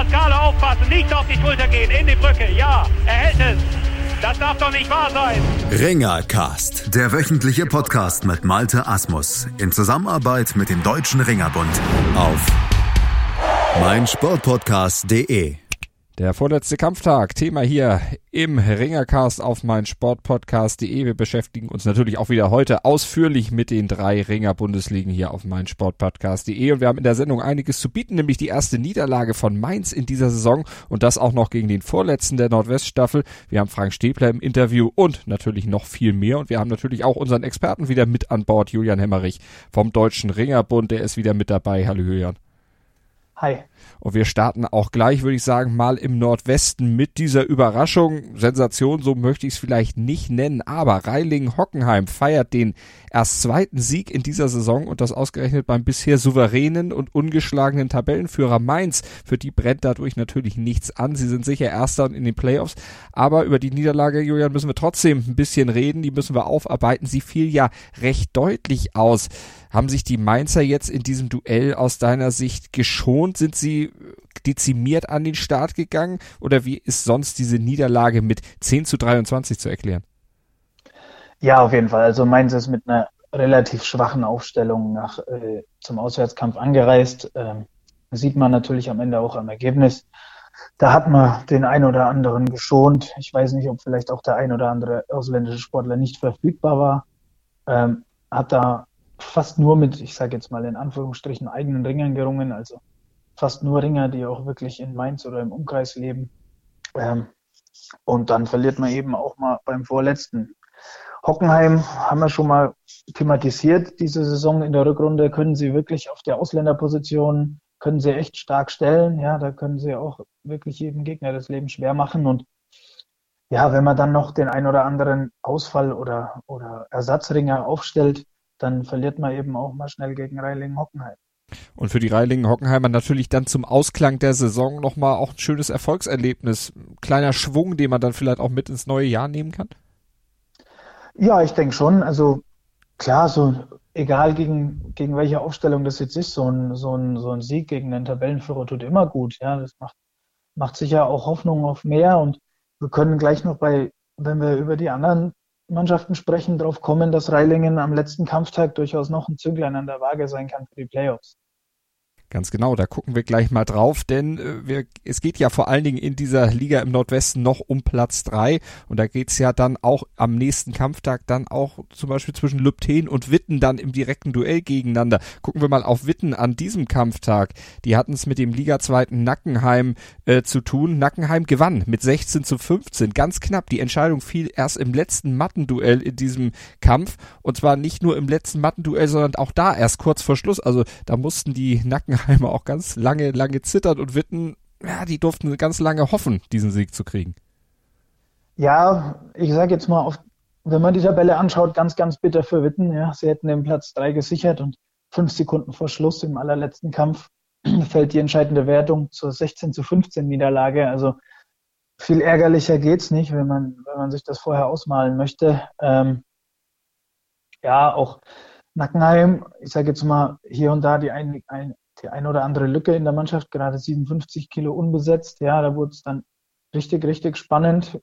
Pascale aufpassen, nicht auf die Schulter gehen, in die Brücke. Ja, er hält es. Das darf doch nicht wahr sein. Ringercast, der wöchentliche Podcast mit Malte Asmus in Zusammenarbeit mit dem Deutschen Ringerbund auf meinsportpodcast.de. Der vorletzte Kampftag, Thema hier im Ringercast auf mein Sportpodcast.de. Wir beschäftigen uns natürlich auch wieder heute ausführlich mit den drei Ringer-Bundesligen hier auf mein Sportpodcast.de. Und wir haben in der Sendung einiges zu bieten, nämlich die erste Niederlage von Mainz in dieser Saison und das auch noch gegen den vorletzten der Nordweststaffel. Wir haben Frank Stäbler im Interview und natürlich noch viel mehr. Und wir haben natürlich auch unseren Experten wieder mit an Bord, Julian Hemmerich vom Deutschen Ringerbund. Der ist wieder mit dabei. Hallo Julian. Hi. Und wir starten auch gleich, würde ich sagen, mal im Nordwesten mit dieser Überraschung. Sensation, so möchte ich es vielleicht nicht nennen, aber Reiling-Hockenheim feiert den erst zweiten Sieg in dieser Saison und das ausgerechnet beim bisher souveränen und ungeschlagenen Tabellenführer Mainz. Für die brennt dadurch natürlich nichts an. Sie sind sicher Erster in den Playoffs, aber über die Niederlage, Julian, müssen wir trotzdem ein bisschen reden. Die müssen wir aufarbeiten. Sie fiel ja recht deutlich aus. Haben sich die Mainzer jetzt in diesem Duell aus deiner Sicht geschont? Sind sie dezimiert an den Start gegangen? Oder wie ist sonst diese Niederlage mit 10 zu 23 zu erklären? Ja, auf jeden Fall. Also Mainz ist mit einer relativ schwachen Aufstellung nach, äh, zum Auswärtskampf angereist. Ähm, sieht man natürlich am Ende auch am Ergebnis. Da hat man den ein oder anderen geschont. Ich weiß nicht, ob vielleicht auch der ein oder andere ausländische Sportler nicht verfügbar war. Ähm, hat da fast nur mit, ich sage jetzt mal in Anführungsstrichen, eigenen Ringern gerungen, also fast nur Ringer, die auch wirklich in Mainz oder im Umkreis leben. Ähm, und dann verliert man eben auch mal beim vorletzten. Hockenheim haben wir schon mal thematisiert diese Saison in der Rückrunde. Können sie wirklich auf der Ausländerposition, können sie echt stark stellen. Ja, da können sie auch wirklich jedem Gegner das Leben schwer machen. Und ja, wenn man dann noch den ein oder anderen Ausfall oder, oder Ersatzringer aufstellt, dann verliert man eben auch mal schnell gegen Reilingen-Hockenheim. Und für die Reilingen-Hockenheimer natürlich dann zum Ausklang der Saison nochmal auch ein schönes Erfolgserlebnis. Kleiner Schwung, den man dann vielleicht auch mit ins neue Jahr nehmen kann? Ja, ich denke schon. Also klar, so egal gegen, gegen welche Aufstellung das jetzt ist, so ein, so ein, so ein Sieg gegen den Tabellenführer tut immer gut. Ja, das macht, macht sicher auch Hoffnung auf mehr und wir können gleich noch bei, wenn wir über die anderen Mannschaften sprechen, darauf kommen, dass Reilingen am letzten Kampftag durchaus noch ein Zünglein an der Waage sein kann für die Playoffs. Ganz genau, da gucken wir gleich mal drauf, denn äh, wir, es geht ja vor allen Dingen in dieser Liga im Nordwesten noch um Platz drei und da geht's ja dann auch am nächsten Kampftag dann auch zum Beispiel zwischen Lübten und Witten dann im direkten Duell gegeneinander. Gucken wir mal auf Witten an diesem Kampftag. Die hatten es mit dem Liga-Zweiten Nackenheim äh, zu tun. Nackenheim gewann mit 16 zu 15, ganz knapp. Die Entscheidung fiel erst im letzten Mattenduell in diesem Kampf und zwar nicht nur im letzten Mattenduell, sondern auch da erst kurz vor Schluss. Also da mussten die Nackenheim Heidenheimer auch ganz lange, lange zittert und Witten, ja, die durften ganz lange hoffen, diesen Sieg zu kriegen. Ja, ich sage jetzt mal, auf, wenn man die Tabelle anschaut, ganz, ganz bitter für Witten. Ja, sie hätten den Platz 3 gesichert und fünf Sekunden vor Schluss im allerletzten Kampf fällt die entscheidende Wertung zur 16 zu 15 Niederlage. Also viel ärgerlicher geht's nicht, wenn man, wenn man sich das vorher ausmalen möchte. Ähm, ja, auch Nackenheim, ich sage jetzt mal hier und da die ein, ein, die eine oder andere Lücke in der Mannschaft, gerade 57 Kilo unbesetzt. Ja, da wurde es dann richtig, richtig spannend.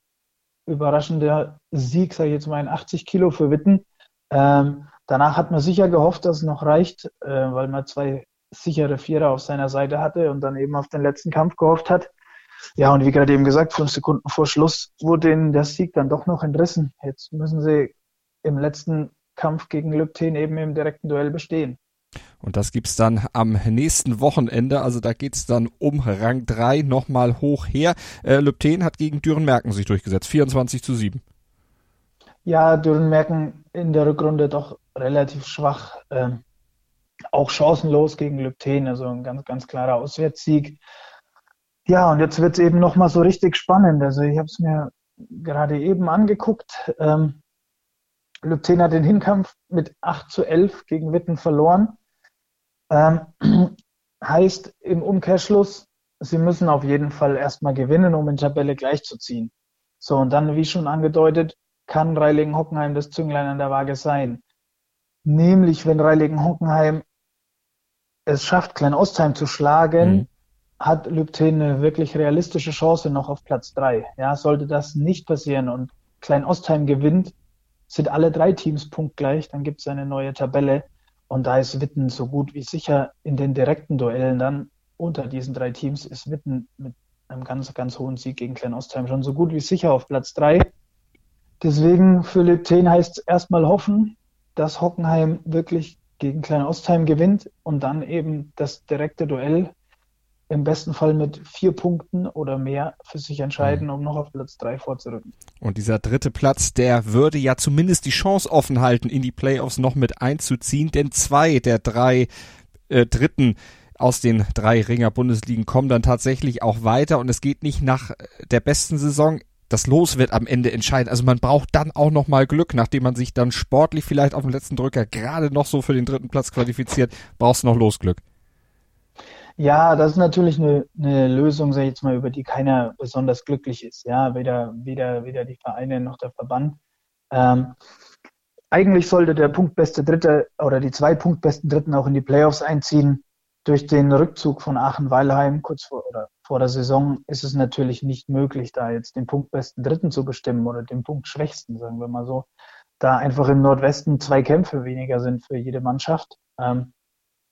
Überraschender Sieg, sage ich jetzt mal, in 80 Kilo für Witten. Ähm, danach hat man sicher gehofft, dass es noch reicht, äh, weil man zwei sichere Vierer auf seiner Seite hatte und dann eben auf den letzten Kampf gehofft hat. Ja, und wie gerade eben gesagt, fünf Sekunden vor Schluss wurde ihnen der Sieg dann doch noch entrissen. Jetzt müssen sie im letzten Kampf gegen Lübten eben im direkten Duell bestehen. Und das gibt's dann am nächsten Wochenende. Also da geht's dann um Rang 3 nochmal hoch her. Äh, Lübten hat gegen Dürenmerken sich durchgesetzt. 24 zu 7. Ja, Dürenmerken in der Rückrunde doch relativ schwach. Ähm, auch chancenlos gegen Lübten. Also ein ganz, ganz klarer Auswärtssieg. Ja, und jetzt wird's eben nochmal so richtig spannend. Also ich habe es mir gerade eben angeguckt. Ähm, Lübten hat den Hinkampf mit 8 zu 11 gegen Witten verloren. Ähm, heißt im Umkehrschluss, sie müssen auf jeden Fall erstmal gewinnen, um in Tabelle gleichzuziehen. So, und dann, wie schon angedeutet, kann Reilingen-Hockenheim das Zünglein an der Waage sein. Nämlich, wenn Reilingen-Hockenheim es schafft, Klein Ostheim zu schlagen, mhm. hat Lübten eine wirklich realistische Chance noch auf Platz drei. Ja, sollte das nicht passieren und Klein Ostheim gewinnt, sind alle drei Teams punktgleich, dann gibt es eine neue Tabelle und da ist Witten so gut wie sicher in den direkten Duellen dann unter diesen drei Teams ist Witten mit einem ganz, ganz hohen Sieg gegen Klein Ostheim schon so gut wie sicher auf Platz drei. Deswegen für Lübten heißt es erstmal hoffen, dass Hockenheim wirklich gegen Klein Ostheim gewinnt und dann eben das direkte Duell im besten Fall mit vier Punkten oder mehr für sich entscheiden, mhm. um noch auf Platz drei vorzurücken. Und dieser dritte Platz, der würde ja zumindest die Chance offen halten, in die Playoffs noch mit einzuziehen, denn zwei der drei äh, Dritten aus den drei Ringer Bundesligen kommen dann tatsächlich auch weiter und es geht nicht nach der besten Saison. Das Los wird am Ende entscheiden. Also man braucht dann auch noch mal Glück, nachdem man sich dann sportlich vielleicht auf dem letzten Drücker gerade noch so für den dritten Platz qualifiziert, brauchst du noch Losglück. Ja, das ist natürlich eine, eine Lösung, sag ich jetzt mal, über die keiner besonders glücklich ist. Ja, weder, weder, weder die Vereine noch der Verband. Ähm, eigentlich sollte der punktbeste Dritte oder die zwei punktbesten Dritten auch in die Playoffs einziehen. Durch den Rückzug von Aachen-Weilheim kurz vor oder vor der Saison ist es natürlich nicht möglich, da jetzt den punktbesten Dritten zu bestimmen oder den punktschwächsten, sagen wir mal so, da einfach im Nordwesten zwei Kämpfe weniger sind für jede Mannschaft. Ähm,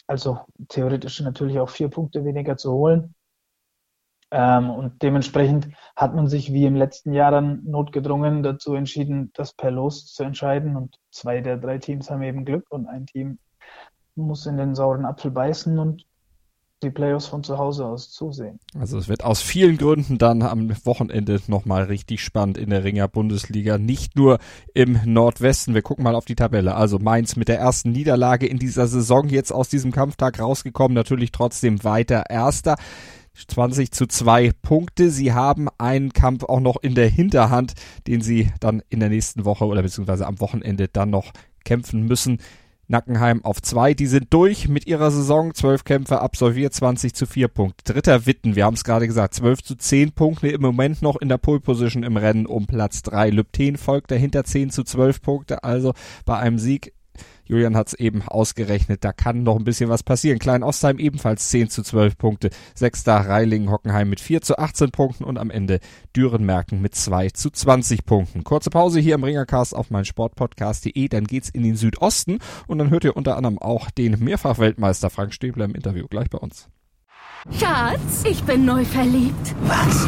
also theoretisch natürlich auch vier Punkte weniger zu holen. Ähm, und dementsprechend hat man sich wie im letzten Jahr dann notgedrungen dazu entschieden, das per Los zu entscheiden. Und zwei der drei Teams haben eben Glück und ein Team muss in den sauren Apfel beißen und die Playoffs von zu Hause aus zusehen. Also es wird aus vielen Gründen dann am Wochenende nochmal richtig spannend in der Ringer Bundesliga. Nicht nur im Nordwesten. Wir gucken mal auf die Tabelle. Also Mainz mit der ersten Niederlage in dieser Saison jetzt aus diesem Kampftag rausgekommen. Natürlich trotzdem weiter Erster. 20 zu 2 Punkte. Sie haben einen Kampf auch noch in der Hinterhand, den sie dann in der nächsten Woche oder beziehungsweise am Wochenende dann noch kämpfen müssen. Nackenheim auf zwei. Die sind durch mit ihrer Saison. Zwölf Kämpfe absolviert, 20 zu vier Punkte. Dritter Witten, wir haben es gerade gesagt, 12 zu 10 Punkte im Moment noch in der Pole Position im Rennen um Platz drei. Lübten folgt dahinter 10 zu 12 Punkte. Also bei einem Sieg Julian hat es eben ausgerechnet, da kann noch ein bisschen was passieren. Klein Ostheim ebenfalls 10 zu 12 Punkte. Sechster Reilingen Hockenheim mit 4 zu 18 Punkten und am Ende Dürenmerken mit 2 zu 20 Punkten. Kurze Pause hier im Ringercast auf mein Sportpodcast.de, dann geht's in den Südosten und dann hört ihr unter anderem auch den Mehrfachweltmeister Frank Stäbler im Interview gleich bei uns. Schatz, ich bin neu verliebt. Was?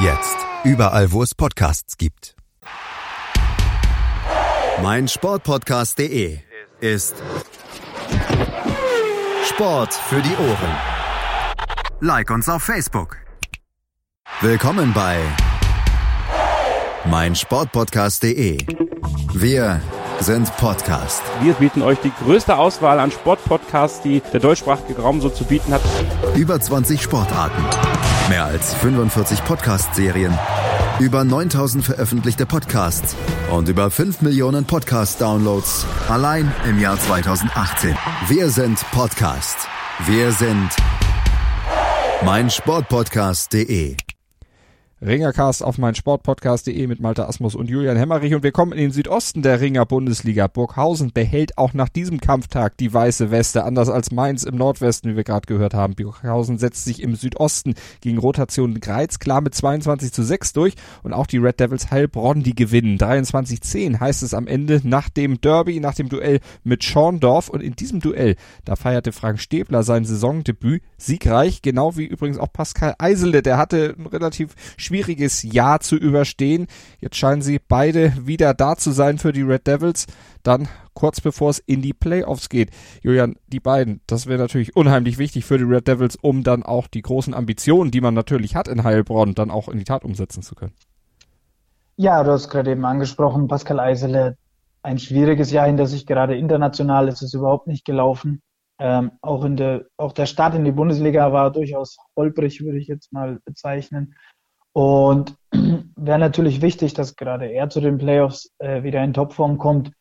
Jetzt überall, wo es Podcasts gibt. Mein Sportpodcast.de ist Sport für die Ohren. Like uns auf Facebook. Willkommen bei meinsportpodcast.de. Wir sind Podcast. Wir bieten euch die größte Auswahl an Sportpodcasts, die der deutschsprachige Raum so zu bieten hat. Über 20 Sportarten, mehr als 45 Podcast-Serien, über 9000 veröffentlichte Podcasts und über 5 Millionen Podcast-Downloads allein im Jahr 2018. Wir sind Podcast. Wir sind mein Sportpodcast.de Ringercast auf mein Sportpodcast.de mit Malte Asmus und Julian Hemmerich und wir kommen in den Südosten der Ringer Bundesliga. Burghausen behält auch nach diesem Kampftag die weiße Weste, anders als Mainz im Nordwesten, wie wir gerade gehört haben. Burghausen setzt sich im Südosten gegen Rotation Greiz klar mit 22 zu 6 durch und auch die Red Devils Heilbronn, die gewinnen. 23-10 heißt es am Ende nach dem Derby, nach dem Duell mit Schorndorf und in diesem Duell, da feierte Frank Stäbler sein Saisondebüt siegreich, genau wie übrigens auch Pascal Eisele, der hatte ein relativ schwieriges schwieriges Jahr zu überstehen. Jetzt scheinen sie beide wieder da zu sein für die Red Devils. Dann kurz bevor es in die Playoffs geht. Julian, die beiden, das wäre natürlich unheimlich wichtig für die Red Devils, um dann auch die großen Ambitionen, die man natürlich hat in Heilbronn, dann auch in die Tat umsetzen zu können. Ja, du hast gerade eben angesprochen, Pascal Eisele, ein schwieriges Jahr hinter sich, gerade international ist es überhaupt nicht gelaufen. Ähm, auch, in der, auch der Start in die Bundesliga war durchaus holprig, würde ich jetzt mal bezeichnen. Und wäre natürlich wichtig, dass gerade er zu den Playoffs äh, wieder in Topform kommt.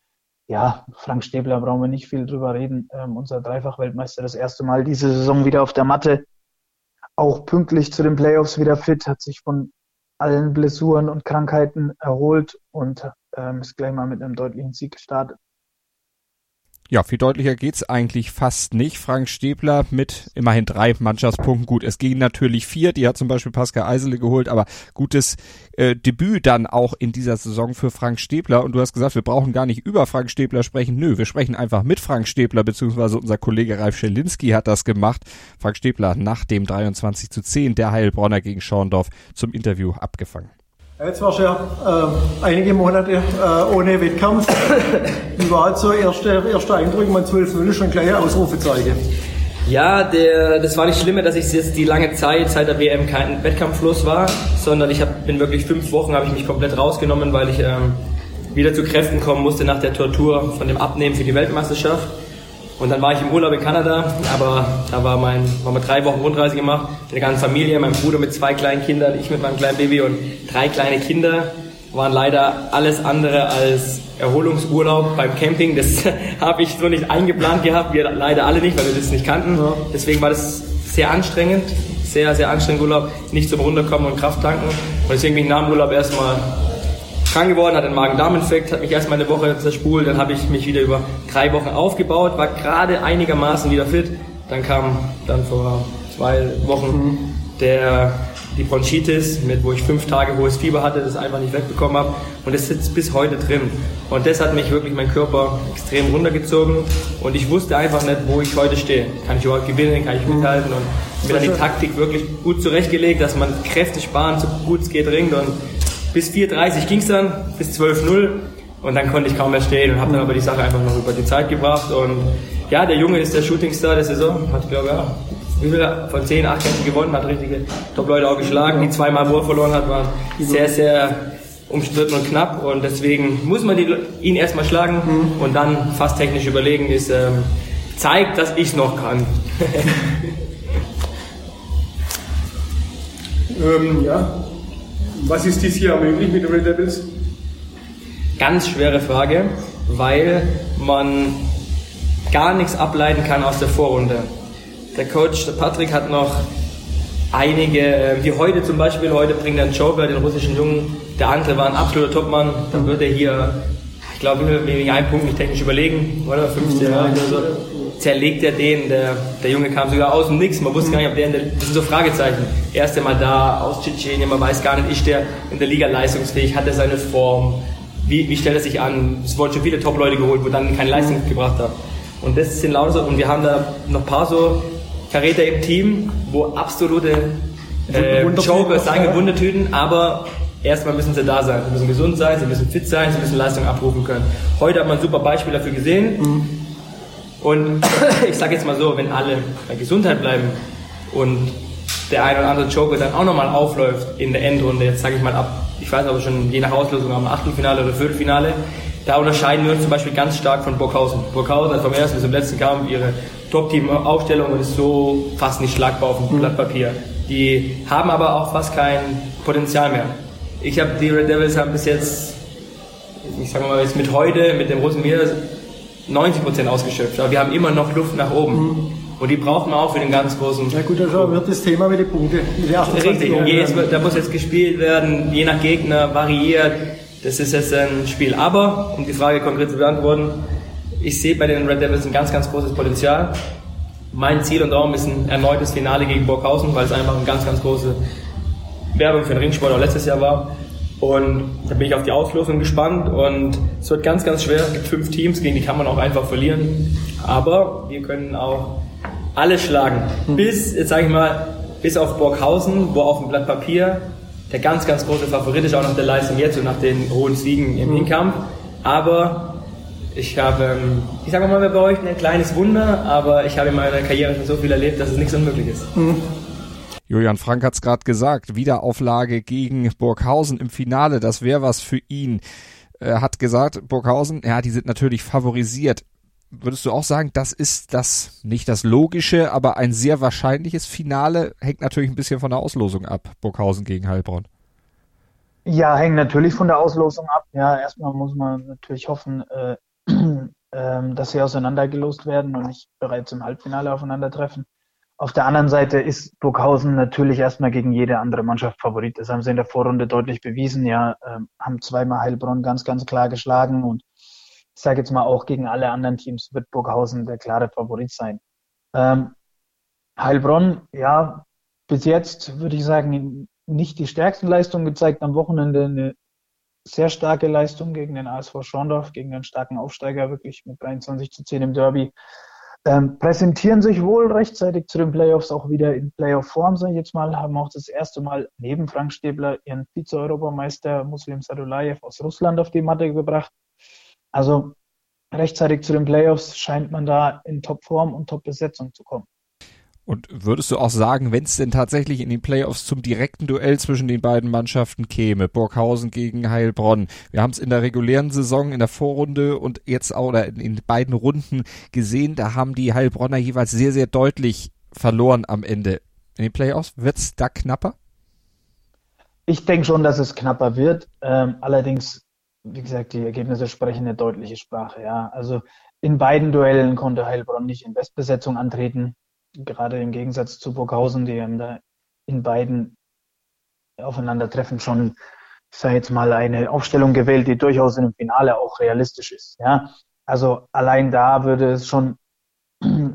Ja, Frank Stäbler brauchen wir nicht viel drüber reden. Ähm, unser Dreifach-Weltmeister das erste Mal diese Saison wieder auf der Matte. Auch pünktlich zu den Playoffs wieder fit, hat sich von allen Blessuren und Krankheiten erholt und ähm, ist gleich mal mit einem deutlichen Sieg gestartet. Ja, viel deutlicher geht's eigentlich fast nicht. Frank Stäbler mit immerhin drei Mannschaftspunkten. Gut, es gingen natürlich vier, die hat zum Beispiel Pascal Eisele geholt, aber gutes äh, Debüt dann auch in dieser Saison für Frank Stäbler. Und du hast gesagt, wir brauchen gar nicht über Frank Stäbler sprechen. Nö, wir sprechen einfach mit Frank Stäbler, beziehungsweise unser Kollege Ralf Schelinski hat das gemacht. Frank Stäbler nach dem 23 zu 10 der Heilbronner gegen Schorndorf zum Interview abgefangen. Jetzt warst du ja äh, einige Monate äh, ohne Wettkampf. Wie war so erster erste Eindruck? Man 12-0 ist schon gleich Ausrufezeichen. Ja, der, das war nicht schlimm, dass ich jetzt die lange Zeit seit der WM kein Wettkampflos war, sondern ich hab, bin wirklich fünf Wochen, habe ich mich komplett rausgenommen, weil ich ähm, wieder zu Kräften kommen musste nach der Tortur von dem Abnehmen für die Weltmeisterschaft. Und dann war ich im Urlaub in Kanada, aber da war mein, haben wir drei Wochen Rundreise gemacht, mit der ganzen Familie, mein Bruder mit zwei kleinen Kindern, ich mit meinem kleinen Baby und drei kleine Kinder. Waren leider alles andere als Erholungsurlaub beim Camping. Das habe ich so nicht eingeplant gehabt, wir leider alle nicht, weil wir das nicht kannten. Deswegen war das sehr anstrengend, sehr, sehr anstrengend Urlaub, nicht zum Runterkommen und Kraft tanken. Und deswegen bin ich nach dem Urlaub erstmal krank geworden, hatte einen Magen-Darm-Infekt, hat mich erstmal eine Woche zerspult, dann habe ich mich wieder über drei Wochen aufgebaut, war gerade einigermaßen wieder fit. Dann kam dann vor zwei Wochen der, die Bronchitis, mit, wo ich fünf Tage hohes Fieber hatte, das einfach nicht wegbekommen habe und das sitzt bis heute drin. Und das hat mich wirklich mein Körper extrem runtergezogen. Und ich wusste einfach nicht, wo ich heute stehe. Kann ich überhaupt gewinnen, kann ich mithalten? Und mir dann die Taktik wirklich gut zurechtgelegt, dass man Kräfte sparen, so gut es geht ringt. Und bis 4.30 ging es dann, bis 12.0 und dann konnte ich kaum mehr stehen und habe dann aber die Sache einfach noch über die Zeit gebracht. Und ja, der Junge ist der Shootingstar der Saison, hat glaube ich ja, wie viele von 10, 8 Kämpfen gewonnen, hat richtige Top-Leute auch geschlagen. Die zweimal, er verloren hat, waren sehr, sehr umstritten und knapp und deswegen muss man die, ihn erstmal schlagen und dann fast technisch überlegen ist, ähm, zeigt, dass ich es noch kann. Ähm, ja. Was ist dies Jahr möglich mit den Red Devils? Ganz schwere Frage, weil man gar nichts ableiten kann aus der Vorrunde. Der Coach, der Patrick, hat noch einige, äh, wie heute zum Beispiel, heute bringt er einen Joker, den russischen Jungen, der andere war ein absoluter Topmann, dann wird er hier, ich glaube, wegen einem Punkt nicht technisch überlegen, oder? 15 Jahre oder so. Zerlegt er den, der, der Junge kam sogar aus dem Nix, man wusste gar nicht, ob der in der, das sind so Fragezeichen. Erste Mal da, aus Tschetschenien, man weiß gar nicht, ist der in der Liga leistungsfähig, hat er seine Form, wie, wie stellt er sich an? Es wurden schon viele Top-Leute geholt, wo dann keine Leistung gebracht haben. Und das sind lauter so, und wir haben da noch ein paar so Karäter im Team, wo absolute äh, Joker sein, Wundertüten, aber erstmal müssen sie da sein. Sie müssen gesund sein, sie müssen fit sein, sie müssen Leistung abrufen können. Heute hat man ein super Beispiel dafür gesehen. Und ich sage jetzt mal so, wenn alle bei Gesundheit bleiben und der ein oder andere Joker dann auch nochmal aufläuft in der Endrunde, jetzt sage ich mal ab, ich weiß aber schon je nach Auslösung am Achtelfinale oder Viertelfinale, da unterscheiden wir uns zum Beispiel ganz stark von Burghausen. Burghausen hat vom ersten bis zum letzten Kampf ihre Top-Team-Aufstellung und ist so fast nicht schlagbar auf dem Blatt Papier. Die haben aber auch fast kein Potenzial mehr. Ich habe die Red Devils haben bis jetzt, ich sage mal jetzt mit heute, mit dem Rosenmeer 90% ausgeschöpft, aber wir haben immer noch Luft nach oben. Und die brauchen wir auch für den ganz großen. Ja gut, da wird das Thema mit den 28 Richtig, da muss jetzt gespielt werden, je nach Gegner, variiert. Das ist jetzt ein Spiel. Aber, um die Frage konkret zu beantworten, ich sehe bei den Red Devils ein ganz, ganz großes Potenzial. Mein Ziel und Traum ist ein erneutes Finale gegen Burghausen, weil es einfach eine ganz, ganz große Werbung für den Ringsport auch letztes Jahr war. Und da bin ich auf die Auslosung gespannt und es wird ganz, ganz schwer. Es gibt fünf Teams, gegen die kann man auch einfach verlieren. Aber wir können auch alle schlagen. Bis, jetzt sage ich mal, bis auf Burghausen, wo auf dem Blatt Papier der ganz, ganz große Favorit ist, auch nach der Leistung jetzt und nach den hohen Siegen im mhm. Inkampf. Aber ich habe, ähm, ich sage mal bei euch ein kleines Wunder, aber ich habe in meiner Karriere schon so viel erlebt, dass es nichts unmöglich ist. Mhm. Julian Frank hat es gerade gesagt, Wiederauflage gegen Burghausen im Finale, das wäre was für ihn. Er hat gesagt, Burghausen, ja, die sind natürlich favorisiert. Würdest du auch sagen, das ist das, nicht das logische, aber ein sehr wahrscheinliches Finale, hängt natürlich ein bisschen von der Auslosung ab, Burghausen gegen Heilbronn. Ja, hängt natürlich von der Auslosung ab. Ja, erstmal muss man natürlich hoffen, äh, äh, dass sie auseinandergelost werden und nicht bereits im Halbfinale aufeinandertreffen. Auf der anderen Seite ist Burghausen natürlich erstmal gegen jede andere Mannschaft Favorit. Das haben sie in der Vorrunde deutlich bewiesen. Ja, äh, haben zweimal Heilbronn ganz, ganz klar geschlagen und ich sage jetzt mal auch gegen alle anderen Teams wird Burghausen der klare Favorit sein. Ähm, Heilbronn, ja, bis jetzt würde ich sagen, nicht die stärksten Leistungen gezeigt. Am Wochenende eine sehr starke Leistung gegen den ASV Schorndorf, gegen den starken Aufsteiger, wirklich mit 23 zu 10 im Derby. Ähm, präsentieren sich wohl rechtzeitig zu den Playoffs auch wieder in Playoff-Form, sage ich jetzt mal, haben auch das erste Mal neben Frank Stäbler ihren Vize-Europameister Muslim Sadulayev aus Russland auf die Matte gebracht. Also rechtzeitig zu den Playoffs scheint man da in Top-Form und Top-Besetzung zu kommen. Und würdest du auch sagen, wenn es denn tatsächlich in den Playoffs zum direkten Duell zwischen den beiden Mannschaften käme, Burghausen gegen Heilbronn, wir haben es in der regulären Saison, in der Vorrunde und jetzt auch oder in, in beiden Runden gesehen, da haben die Heilbronner jeweils sehr, sehr deutlich verloren am Ende. In den Playoffs wird es da knapper? Ich denke schon, dass es knapper wird. Ähm, allerdings, wie gesagt, die Ergebnisse sprechen eine deutliche Sprache. Ja, also in beiden Duellen konnte Heilbronn nicht in Bestbesetzung antreten gerade im Gegensatz zu Burghausen, die haben da in beiden Aufeinandertreffen schon, ich sage jetzt mal, eine Aufstellung gewählt, die durchaus dem Finale auch realistisch ist. Ja? Also allein da würde es schon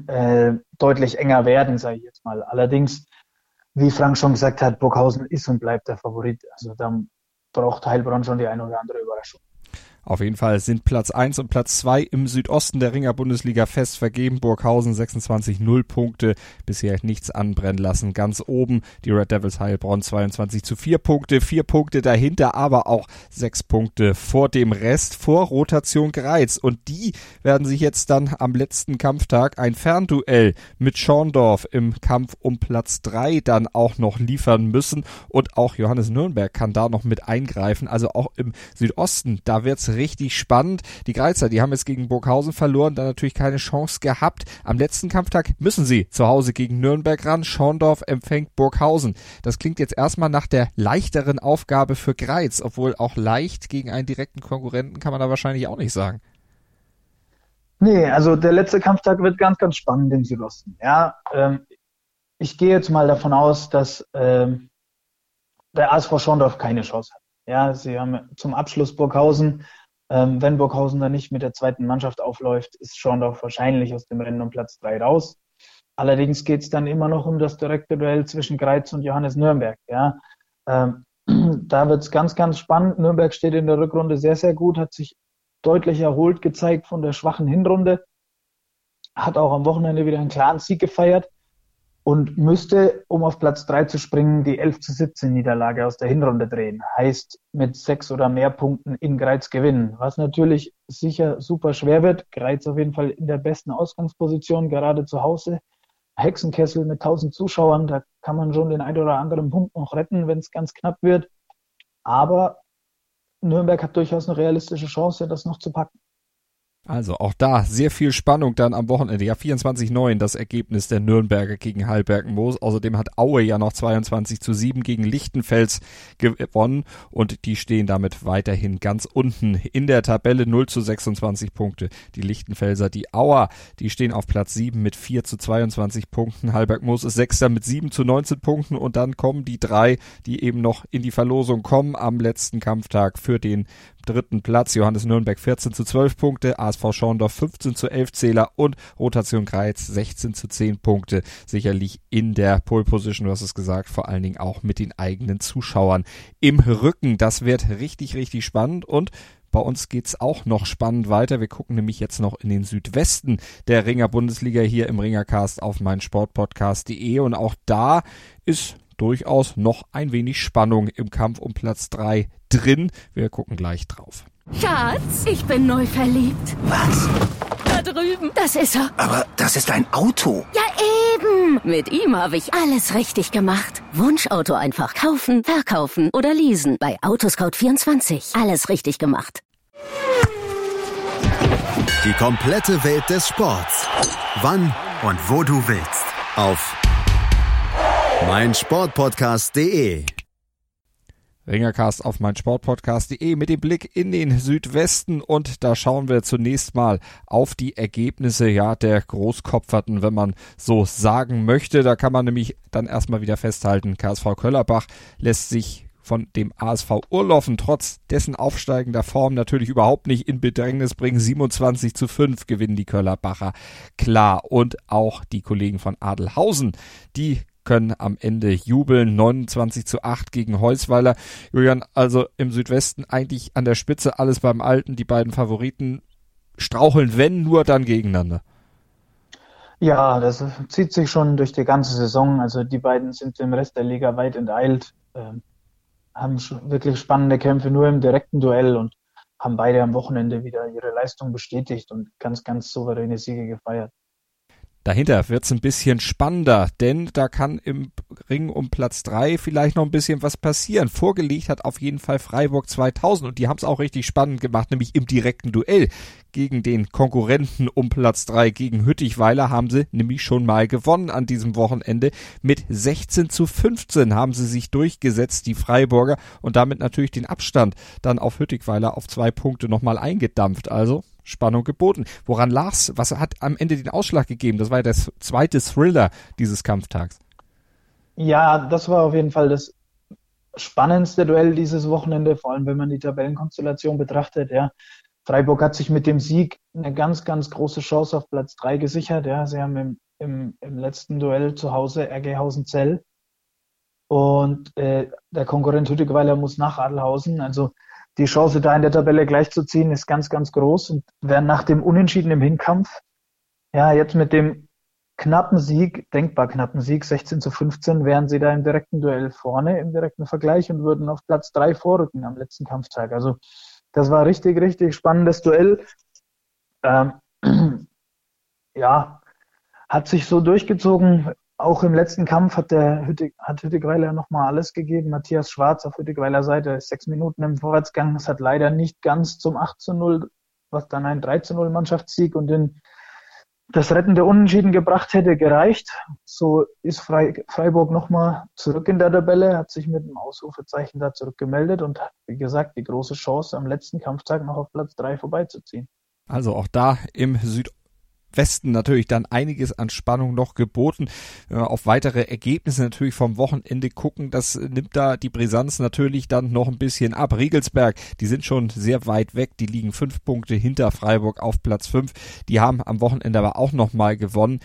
äh, deutlich enger werden, sage ich jetzt mal. Allerdings, wie Frank schon gesagt hat, Burghausen ist und bleibt der Favorit. Also da braucht Heilbronn schon die eine oder andere Überraschung. Auf jeden Fall sind Platz 1 und Platz 2 im Südosten der Ringer Bundesliga fest vergeben. Burghausen 26 0 Punkte, bisher nichts anbrennen lassen. Ganz oben die Red Devils Heilbronn 22 zu 4 Punkte, 4 Punkte dahinter, aber auch 6 Punkte vor dem Rest, vor Rotation Greiz. Und die werden sich jetzt dann am letzten Kampftag ein Fernduell mit Schorndorf im Kampf um Platz 3 dann auch noch liefern müssen. Und auch Johannes Nürnberg kann da noch mit eingreifen. Also auch im Südosten, da wird's richtig spannend. Die Greizer, die haben jetzt gegen Burghausen verloren, da natürlich keine Chance gehabt. Am letzten Kampftag müssen sie zu Hause gegen Nürnberg ran. Schorndorf empfängt Burghausen. Das klingt jetzt erstmal nach der leichteren Aufgabe für Greiz, obwohl auch leicht gegen einen direkten Konkurrenten kann man da wahrscheinlich auch nicht sagen. Nee, also der letzte Kampftag wird ganz, ganz spannend im Südosten. Ja, ähm, ich gehe jetzt mal davon aus, dass ähm, der ASV Schorndorf keine Chance hat. Ja, sie haben zum Abschluss Burghausen ähm, wenn Burghausen dann nicht mit der zweiten Mannschaft aufläuft, ist Schorndorf wahrscheinlich aus dem Rennen um Platz drei raus. Allerdings geht es dann immer noch um das direkte Duell zwischen Greiz und Johannes Nürnberg. Ja. Ähm, da wird es ganz, ganz spannend. Nürnberg steht in der Rückrunde sehr, sehr gut, hat sich deutlich erholt gezeigt von der schwachen Hinrunde, hat auch am Wochenende wieder einen klaren Sieg gefeiert und müsste, um auf Platz 3 zu springen, die 11 zu 17 Niederlage aus der Hinrunde drehen. Heißt, mit sechs oder mehr Punkten in Greiz gewinnen. Was natürlich sicher super schwer wird. Greiz auf jeden Fall in der besten Ausgangsposition, gerade zu Hause. Hexenkessel mit 1000 Zuschauern, da kann man schon den einen oder anderen Punkt noch retten, wenn es ganz knapp wird. Aber Nürnberg hat durchaus eine realistische Chance, das noch zu packen. Also auch da sehr viel Spannung dann am Wochenende. Ja, 24-9 das Ergebnis der Nürnberger gegen Heilbergen-Moos. Außerdem hat Aue ja noch 22 zu 7 gegen Lichtenfels gewonnen und die stehen damit weiterhin ganz unten in der Tabelle 0 zu 26 Punkte. Die Lichtenfelser, die Auer, die stehen auf Platz 7 mit 4 zu 22 Punkten. Heilberg-Moos ist Sechster mit 7 zu 19 Punkten und dann kommen die drei, die eben noch in die Verlosung kommen am letzten Kampftag für den dritten Platz. Johannes Nürnberg 14 zu 12 Punkte, ASV Schorndorf 15 zu 11 Zähler und Rotation Kreiz 16 zu 10 Punkte. Sicherlich in der Pole Position, du hast es gesagt, vor allen Dingen auch mit den eigenen Zuschauern im Rücken. Das wird richtig, richtig spannend und bei uns geht's auch noch spannend weiter. Wir gucken nämlich jetzt noch in den Südwesten der Ringer Bundesliga hier im Ringercast auf meinsportpodcast.de und auch da ist durchaus noch ein wenig Spannung im Kampf um Platz 3 drin. Wir gucken gleich drauf. Schatz, ich bin neu verliebt. Was? Da drüben. Das ist er. Aber das ist ein Auto. Ja, eben. Mit ihm habe ich alles richtig gemacht. Wunschauto einfach kaufen, verkaufen oder leasen. Bei Autoscout24. Alles richtig gemacht. Die komplette Welt des Sports. Wann und wo du willst. Auf meinsportpodcast.de Ringercast auf meinsportpodcast.de mit dem Blick in den Südwesten und da schauen wir zunächst mal auf die Ergebnisse ja der Großkopferten, wenn man so sagen möchte. Da kann man nämlich dann erstmal wieder festhalten, KSV Köllerbach lässt sich von dem ASV Urlaufen trotz dessen aufsteigender Form natürlich überhaupt nicht in Bedrängnis bringen. 27 zu 5 gewinnen die Köllerbacher klar und auch die Kollegen von Adelhausen, die können am Ende jubeln. 29 zu 8 gegen Heusweiler. Julian, also im Südwesten eigentlich an der Spitze alles beim Alten. Die beiden Favoriten straucheln, wenn nur dann gegeneinander. Ja, das zieht sich schon durch die ganze Saison. Also die beiden sind im Rest der Liga weit enteilt, äh, haben wirklich spannende Kämpfe nur im direkten Duell und haben beide am Wochenende wieder ihre Leistung bestätigt und ganz, ganz souveräne Siege gefeiert. Dahinter wird's ein bisschen spannender, denn da kann im Ring um Platz drei vielleicht noch ein bisschen was passieren. Vorgelegt hat auf jeden Fall Freiburg 2000 und die haben es auch richtig spannend gemacht, nämlich im direkten Duell gegen den Konkurrenten um Platz drei gegen Hüttichweiler haben sie nämlich schon mal gewonnen an diesem Wochenende. Mit 16 zu 15 haben sie sich durchgesetzt, die Freiburger, und damit natürlich den Abstand dann auf Hüttichweiler auf zwei Punkte nochmal eingedampft. Also Spannung geboten. Woran lag's? Was hat am Ende den Ausschlag gegeben? Das war ja das zweite Thriller dieses Kampftags. Ja, das war auf jeden Fall das spannendste Duell dieses Wochenende, vor allem wenn man die Tabellenkonstellation betrachtet. Ja. Freiburg hat sich mit dem Sieg eine ganz, ganz große Chance auf Platz 3 gesichert. Ja. Sie haben im, im, im letzten Duell zu Hause RG-Hausen-Zell und äh, der Konkurrent Hüttegweiler muss nach Adelhausen. Also die Chance, da in der Tabelle gleichzuziehen, ist ganz, ganz groß. Und werden nach dem Unentschieden im Hinkampf, ja, jetzt mit dem knappen Sieg, denkbar knappen Sieg, 16 zu 15, wären sie da im direkten Duell vorne, im direkten Vergleich und würden auf Platz drei vorrücken am letzten Kampftag. Also das war richtig, richtig spannendes Duell. Ähm, ja, hat sich so durchgezogen auch im letzten Kampf hat der Hüttig, hat Hüttigweiler nochmal alles gegeben. Matthias Schwarz auf Hüttigweiler Seite ist sechs Minuten im Vorwärtsgang. Es hat leider nicht ganz zum 8 zu 0, was dann ein 3 zu 0 Mannschaftssieg und den, das rettende Unentschieden gebracht hätte, gereicht. So ist Freiburg nochmal zurück in der Tabelle, hat sich mit einem Ausrufezeichen da zurückgemeldet und hat, wie gesagt, die große Chance, am letzten Kampftag noch auf Platz 3 vorbeizuziehen. Also auch da im Süd Westen natürlich dann einiges an Spannung noch geboten. Auf weitere Ergebnisse natürlich vom Wochenende gucken, das nimmt da die Brisanz natürlich dann noch ein bisschen ab. Riegelsberg, die sind schon sehr weit weg, die liegen fünf Punkte hinter Freiburg auf Platz fünf. Die haben am Wochenende aber auch nochmal gewonnen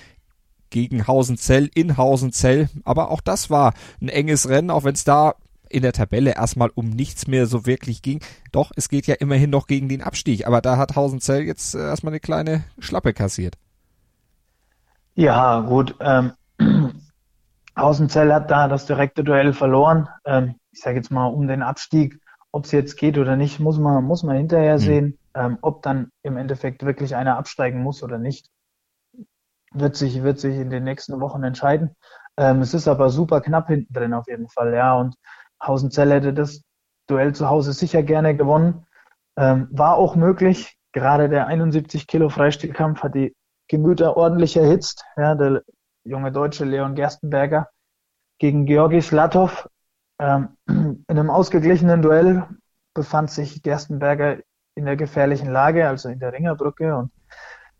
gegen Hausenzell in Hausenzell. Aber auch das war ein enges Rennen, auch wenn es da in der Tabelle erstmal um nichts mehr so wirklich ging. Doch, es geht ja immerhin noch gegen den Abstieg. Aber da hat Hausenzell jetzt äh, erstmal eine kleine Schlappe kassiert. Ja, gut. Ähm, Hausenzell hat da das direkte Duell verloren. Ähm, ich sage jetzt mal um den Abstieg. Ob es jetzt geht oder nicht, muss man, muss man hinterher mhm. sehen. Ähm, ob dann im Endeffekt wirklich einer absteigen muss oder nicht, wird sich, wird sich in den nächsten Wochen entscheiden. Ähm, es ist aber super knapp hinten drin auf jeden Fall, ja. Und Hausenzell hätte das Duell zu Hause sicher gerne gewonnen. Ähm, war auch möglich. Gerade der 71 Kilo Freistilkampf hat die Gemüter ordentlich erhitzt. Ja, der junge Deutsche Leon Gerstenberger gegen Georgi Slatov. Ähm, in einem ausgeglichenen Duell befand sich Gerstenberger in der gefährlichen Lage, also in der Ringerbrücke. Und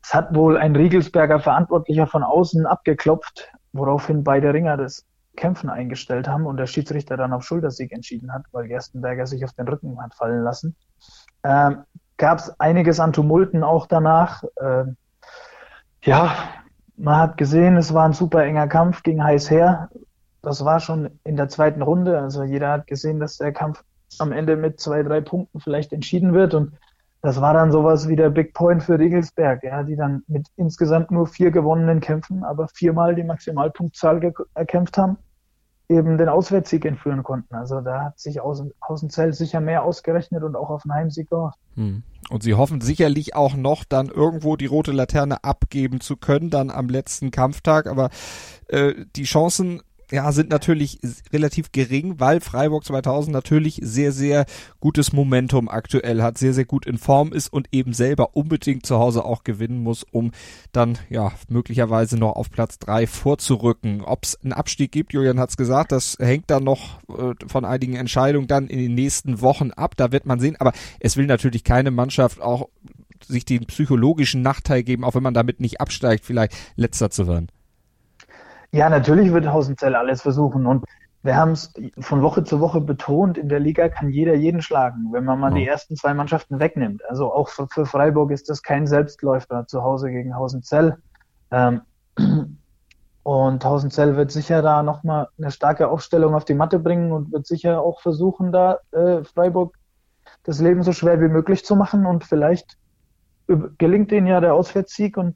es hat wohl ein Riegelsberger Verantwortlicher von außen abgeklopft, woraufhin beide Ringer das Kämpfen eingestellt haben und der Schiedsrichter dann auf Schultersieg entschieden hat, weil Gerstenberger sich auf den Rücken hat fallen lassen. Ähm, Gab es einiges an Tumulten auch danach. Ähm, ja, man hat gesehen, es war ein super enger Kampf, ging heiß her. Das war schon in der zweiten Runde. Also jeder hat gesehen, dass der Kampf am Ende mit zwei, drei Punkten vielleicht entschieden wird. Und das war dann sowas wie der Big Point für Riegelsberg, ja, die dann mit insgesamt nur vier gewonnenen Kämpfen, aber viermal die Maximalpunktzahl erkämpft haben. eben den Auswärtssieg entführen konnten. Also da hat sich Hausenzell sicher mehr ausgerechnet und auch auf den Heimsieg gehofft. Hm. Und sie hoffen sicherlich auch noch dann irgendwo die rote Laterne abgeben zu können, dann am letzten Kampftag. Aber äh, die Chancen ja, sind natürlich relativ gering, weil Freiburg 2000 natürlich sehr, sehr gutes Momentum aktuell hat, sehr, sehr gut in Form ist und eben selber unbedingt zu Hause auch gewinnen muss, um dann ja möglicherweise noch auf Platz drei vorzurücken. Ob es einen Abstieg gibt, Julian hat es gesagt, das hängt dann noch äh, von einigen Entscheidungen dann in den nächsten Wochen ab, da wird man sehen, aber es will natürlich keine Mannschaft auch sich den psychologischen Nachteil geben, auch wenn man damit nicht absteigt, vielleicht letzter zu werden. Ja, natürlich wird Hausenzell alles versuchen. Und wir haben es von Woche zu Woche betont, in der Liga kann jeder jeden schlagen, wenn man mal ja. die ersten zwei Mannschaften wegnimmt. Also auch für, für, Freiburg ist das kein Selbstläufer zu Hause gegen Hausenzell. Ähm, und Hausenzell wird sicher da nochmal eine starke Aufstellung auf die Matte bringen und wird sicher auch versuchen, da äh, Freiburg das Leben so schwer wie möglich zu machen. Und vielleicht gelingt ihnen ja der Auswärtssieg und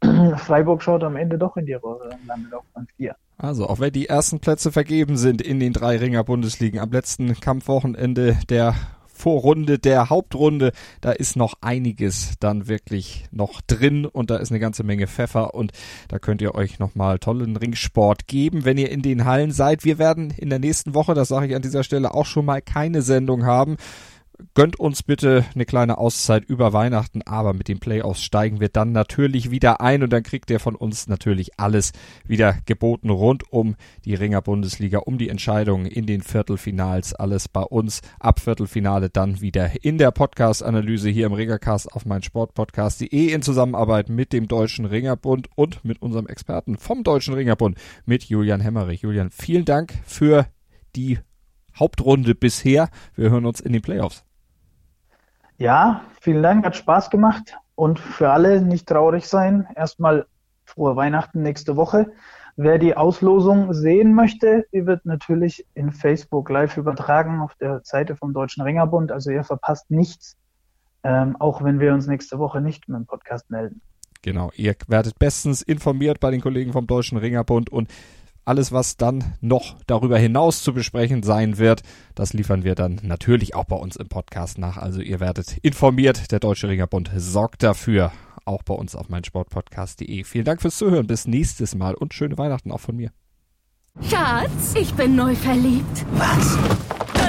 Freiburg schaut am Ende doch in die Röhre und landet auf Rang 4. Also, auch wenn die ersten Plätze vergeben sind in den drei Ringer Bundesligen am letzten Kampfwochenende der Vorrunde der Hauptrunde, da ist noch einiges dann wirklich noch drin und da ist eine ganze Menge Pfeffer und da könnt ihr euch nochmal tollen Ringsport geben, wenn ihr in den Hallen seid. Wir werden in der nächsten Woche, das sage ich an dieser Stelle auch schon mal, keine Sendung haben gönnt uns bitte eine kleine Auszeit über Weihnachten, aber mit den Playoffs steigen wir dann natürlich wieder ein und dann kriegt ihr von uns natürlich alles wieder geboten rund um die Ringer Bundesliga, um die Entscheidungen in den Viertelfinals, alles bei uns ab Viertelfinale dann wieder in der Podcast-Analyse hier im Ringercast auf mein Sportpodcast.de in Zusammenarbeit mit dem Deutschen Ringerbund und mit unserem Experten vom Deutschen Ringerbund mit Julian Hemmerich. Julian, vielen Dank für die Hauptrunde bisher. Wir hören uns in den Playoffs. Ja, vielen Dank, hat Spaß gemacht. Und für alle nicht traurig sein, erstmal frohe Weihnachten nächste Woche. Wer die Auslosung sehen möchte, die wird natürlich in Facebook live übertragen auf der Seite vom Deutschen Ringerbund. Also ihr verpasst nichts, ähm, auch wenn wir uns nächste Woche nicht mit dem Podcast melden. Genau, ihr werdet bestens informiert bei den Kollegen vom Deutschen Ringerbund und alles, was dann noch darüber hinaus zu besprechen sein wird, das liefern wir dann natürlich auch bei uns im Podcast nach. Also ihr werdet informiert. Der Deutsche Ringerbund sorgt dafür. Auch bei uns auf meinsportpodcast.de. Vielen Dank fürs Zuhören. Bis nächstes Mal und schöne Weihnachten auch von mir. Schatz, ich bin neu verliebt. Was?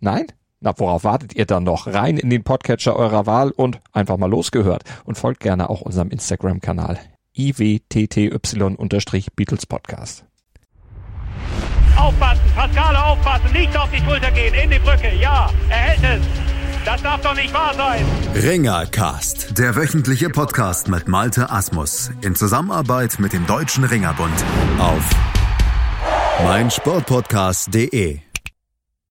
Nein? Na, worauf wartet ihr dann noch? Rein in den Podcatcher eurer Wahl und einfach mal losgehört. Und folgt gerne auch unserem Instagram-Kanal iwtty-Beatles Podcast. Aufpassen, Pascale aufpassen, nicht auf die Schulter gehen, in die Brücke, ja, er hält es. Das darf doch nicht wahr sein. Ringercast, der wöchentliche Podcast mit Malte Asmus in Zusammenarbeit mit dem Deutschen Ringerbund auf meinsportpodcast.de.